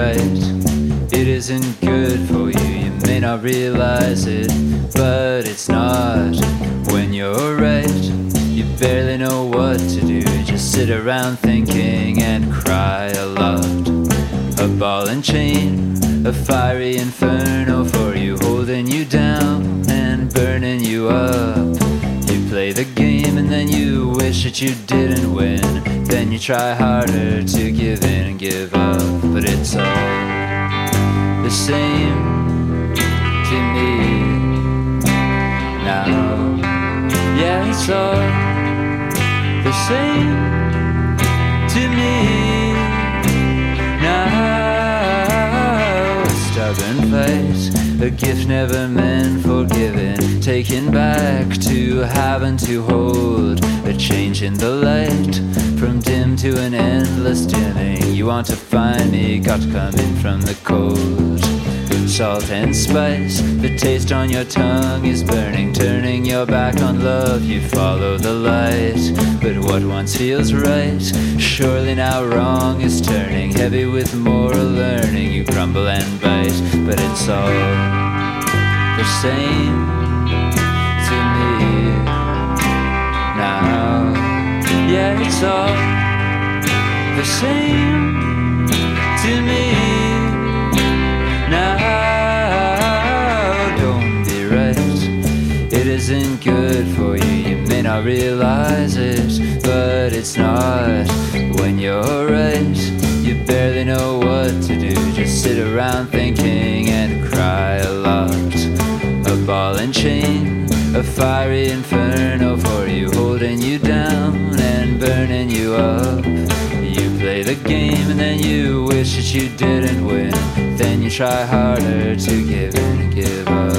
right. It isn't good for you, you may not realize it, but it's not when you're right. You barely know what to do, just sit around thinking and cry a lot. A ball and chain, a fiery inferno for you, holding you down and burning you up. You play the game and then you wish that you didn't win. Then you try harder to give in and give up, but it's all the same to me now. Yeah, it's all the same to me now. A stubborn face, a gift never meant for giving, taken back to having to hold. A change in the light from to an endless dimming. You want to find me, got to come in from the cold. Salt and spice, the taste on your tongue is burning, turning your back on love. You follow the light, but what once feels right, surely now wrong is turning. Heavy with moral learning, you crumble and bite, but it's all the same to me now. Yeah, it's all the same to me now. Don't be right, it isn't good for you. You may not realize it, but it's not when you're right. You barely know what to do, just sit around thinking and cry a lot. A ball and chain, a fiery inferno for you, holding you down and burning you up. The game and then you wish that you didn't win. Then you try harder to give in and give up.